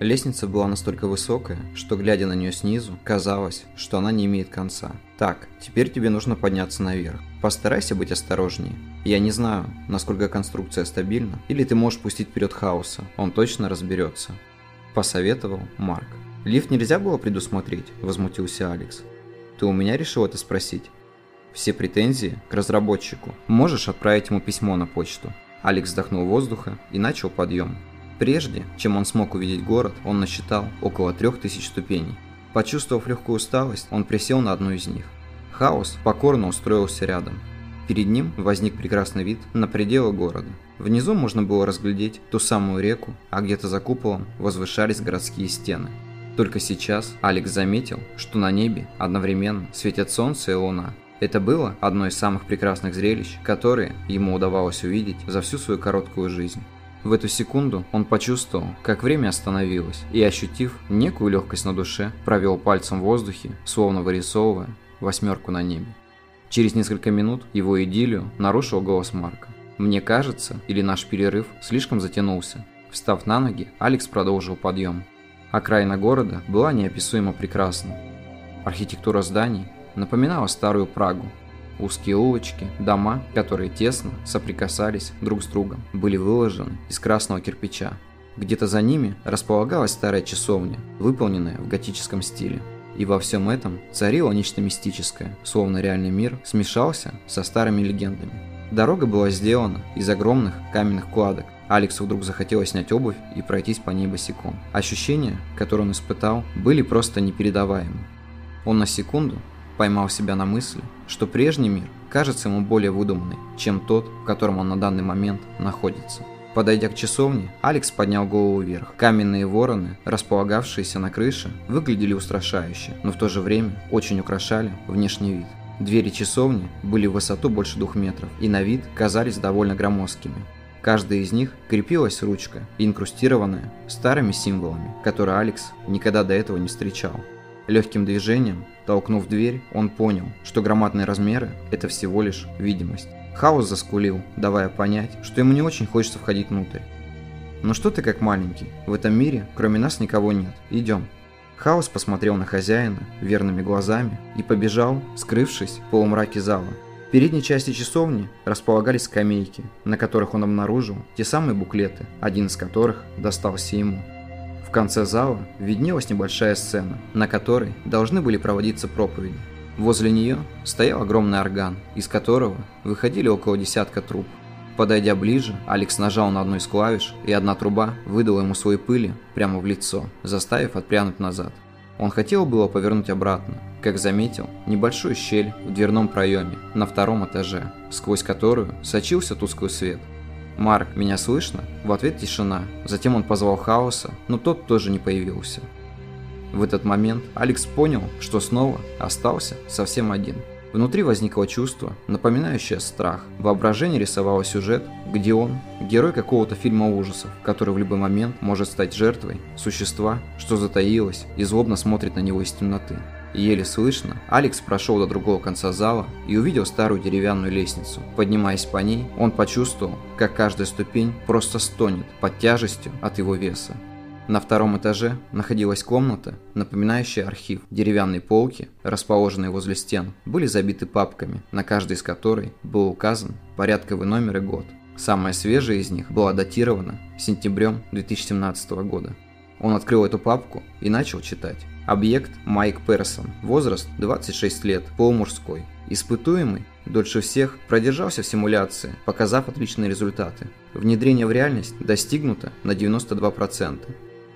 Лестница была настолько высокая, что глядя на нее снизу, казалось, что она не имеет конца. Так, теперь тебе нужно подняться наверх. Постарайся быть осторожнее. Я не знаю, насколько конструкция стабильна, или ты можешь пустить вперед хаоса, он точно разберется. Посоветовал Марк. Лифт нельзя было предусмотреть, возмутился Алекс. Ты у меня решил это спросить? Все претензии к разработчику. Можешь отправить ему письмо на почту. Алекс вздохнул воздуха и начал подъем. Прежде, чем он смог увидеть город, он насчитал около трех тысяч ступеней. Почувствовав легкую усталость, он присел на одну из них. Хаос покорно устроился рядом. Перед ним возник прекрасный вид на пределы города. Внизу можно было разглядеть ту самую реку, а где-то за куполом возвышались городские стены. Только сейчас Алекс заметил, что на небе одновременно светят солнце и луна. Это было одно из самых прекрасных зрелищ, которые ему удавалось увидеть за всю свою короткую жизнь. В эту секунду он почувствовал, как время остановилось, и, ощутив некую легкость на душе, провел пальцем в воздухе, словно вырисовывая восьмерку на небе. Через несколько минут его идиллию нарушил голос Марка. «Мне кажется, или наш перерыв слишком затянулся». Встав на ноги, Алекс продолжил подъем. Окраина города была неописуемо прекрасна. Архитектура зданий напоминала старую Прагу, Узкие улочки, дома, которые тесно соприкасались друг с другом, были выложены из красного кирпича. Где-то за ними располагалась старая часовня, выполненная в готическом стиле. И во всем этом царило нечто мистическое, словно реальный мир смешался со старыми легендами. Дорога была сделана из огромных каменных кладок. Алексу вдруг захотелось снять обувь и пройтись по ней босиком. Ощущения, которые он испытал, были просто непередаваемы. Он на секунду поймал себя на мысли, что прежний мир кажется ему более выдуманный, чем тот, в котором он на данный момент находится. Подойдя к часовне, Алекс поднял голову вверх. Каменные вороны, располагавшиеся на крыше, выглядели устрашающе, но в то же время очень украшали внешний вид. Двери часовни были в высоту больше двух метров и на вид казались довольно громоздкими. Каждая из них крепилась ручка, инкрустированная старыми символами, которые Алекс никогда до этого не встречал. Легким движением, толкнув дверь, он понял, что громадные размеры – это всего лишь видимость. Хаос заскулил, давая понять, что ему не очень хочется входить внутрь. «Ну что ты как маленький? В этом мире кроме нас никого нет. Идем». Хаос посмотрел на хозяина верными глазами и побежал, скрывшись в полумраке зала. В передней части часовни располагались скамейки, на которых он обнаружил те самые буклеты, один из которых достался ему. В конце зала виднелась небольшая сцена, на которой должны были проводиться проповеди. Возле нее стоял огромный орган, из которого выходили около десятка труб. Подойдя ближе, Алекс нажал на одну из клавиш, и одна труба выдала ему свои пыли прямо в лицо, заставив отпрянуть назад. Он хотел было повернуть обратно, как заметил небольшую щель в дверном проеме на втором этаже, сквозь которую сочился тусклый свет. «Марк, меня слышно?» В ответ тишина. Затем он позвал Хаоса, но тот тоже не появился. В этот момент Алекс понял, что снова остался совсем один. Внутри возникло чувство, напоминающее страх. Воображение рисовало сюжет, где он – герой какого-то фильма ужасов, который в любой момент может стать жертвой существа, что затаилось и злобно смотрит на него из темноты. Еле слышно, Алекс прошел до другого конца зала и увидел старую деревянную лестницу. Поднимаясь по ней, он почувствовал, как каждая ступень просто стонет под тяжестью от его веса. На втором этаже находилась комната, напоминающая архив. Деревянные полки, расположенные возле стен, были забиты папками, на каждой из которой был указан порядковый номер и год. Самая свежая из них была датирована сентябрем 2017 года. Он открыл эту папку и начал читать. Объект Майк Персон. Возраст 26 лет, полумужской. Испытуемый дольше всех продержался в симуляции, показав отличные результаты. Внедрение в реальность достигнуто на 92%.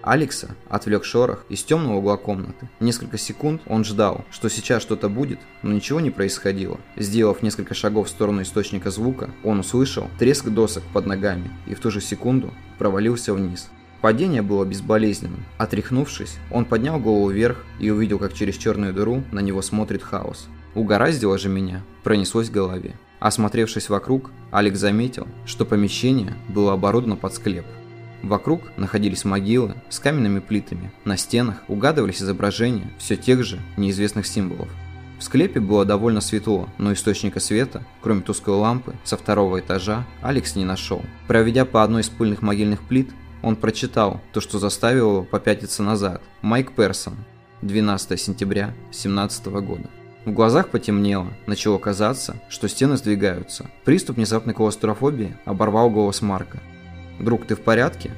Алекса отвлек шорох из темного угла комнаты. Несколько секунд он ждал, что сейчас что-то будет, но ничего не происходило. Сделав несколько шагов в сторону источника звука, он услышал треск досок под ногами и в ту же секунду провалился вниз. Падение было безболезненным. Отряхнувшись, он поднял голову вверх и увидел, как через черную дыру на него смотрит хаос. Угораздило же меня, пронеслось в голове. Осмотревшись вокруг, Алекс заметил, что помещение было оборудовано под склеп. Вокруг находились могилы с каменными плитами. На стенах угадывались изображения все тех же неизвестных символов. В склепе было довольно светло, но источника света, кроме тусклой лампы, со второго этажа Алекс не нашел. Проведя по одной из пыльных могильных плит, Он прочитал то, что заставило его попятиться назад. Майк Персон. 12 сентября 2017 года. В глазах потемнело, начало казаться, что стены сдвигаются. Приступ внезапной клаустрофобии оборвал голос Марка. «Друг, ты в порядке?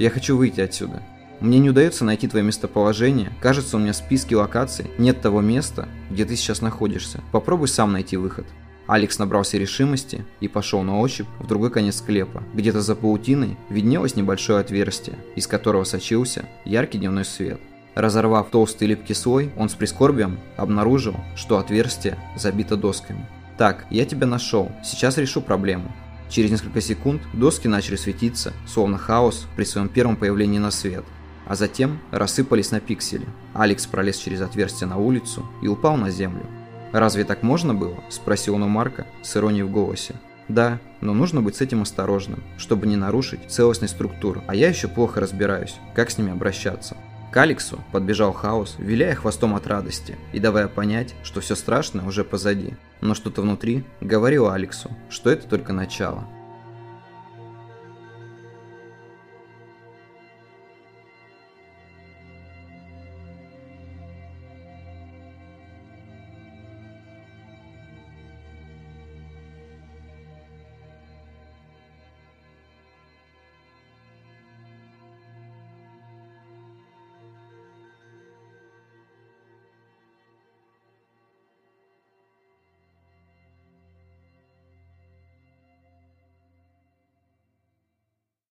Я хочу выйти отсюда. Мне не удается найти твое местоположение. Кажется, у меня в списке локаций нет того места, где ты сейчас находишься. Попробуй сам найти выход». Алекс набрался решимости и пошел на ощупь в другой конец склепа. Где-то за паутиной виднелось небольшое отверстие, из которого сочился яркий дневной свет. Разорвав толстый липкий слой, он с прискорбием обнаружил, что отверстие забито досками. «Так, я тебя нашел, сейчас решу проблему». Через несколько секунд доски начали светиться, словно хаос при своем первом появлении на свет, а затем рассыпались на пиксели. Алекс пролез через отверстие на улицу и упал на землю. «Разве так можно было?» – спросил он у Марка с иронией в голосе. «Да, но нужно быть с этим осторожным, чтобы не нарушить целостность структуры, а я еще плохо разбираюсь, как с ними обращаться». К Алексу подбежал Хаос, виляя хвостом от радости и давая понять, что все страшное уже позади. Но что-то внутри говорило Алексу, что это только начало.